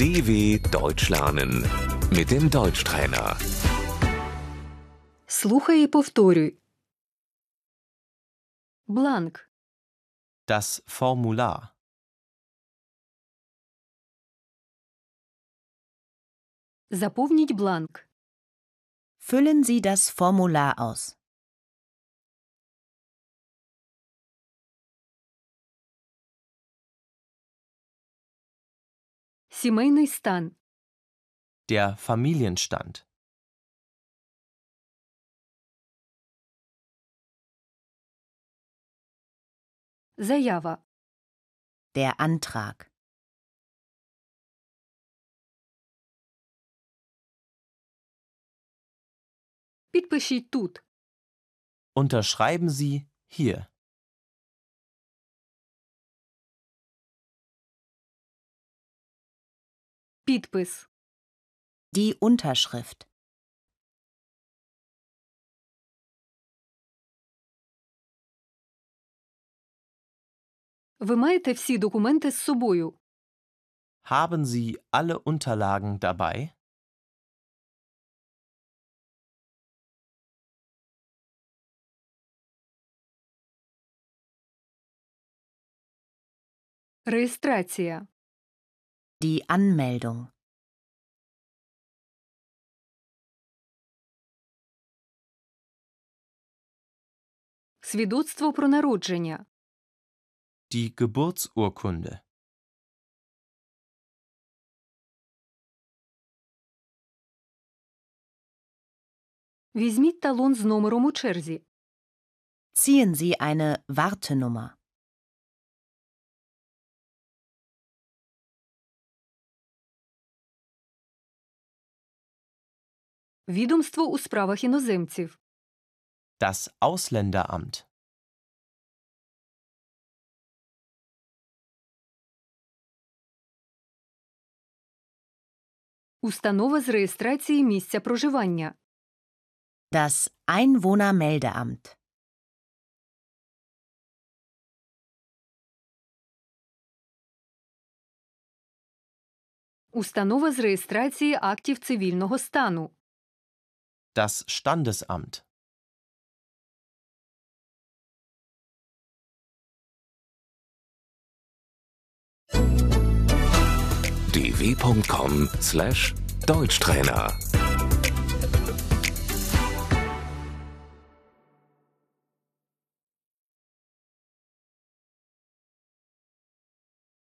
DW Deutsch lernen mit dem Deutschtrainer. Слухай і повторюй. Бланк. Das Formular. Заповніть бланк. Füllen Sie das Formular aus. Сімейний стан. Der Familienstand. Заява. Der Antrag. Підпишіть тут. Unterschreiben Sie hier. Підпис. Die Unterschrift. Ви маєте всі документи з собою. Haben Sie alle Unterlagen dabei? Реєстрація. Die Anmeldung. Свідоцтво про народження. Die Geburtsurkunde. Візьміть талон з номером у черзі. Ziehen Sie eine Wartenummer. Відомство у справах іноземців. Das Ausländeramt. Установа з реєстрації місця проживання. Das Einwohnermeldeamt. Установа з реєстрації актів цивільного стану. Das Standesamt. dw.com/deutschtrainer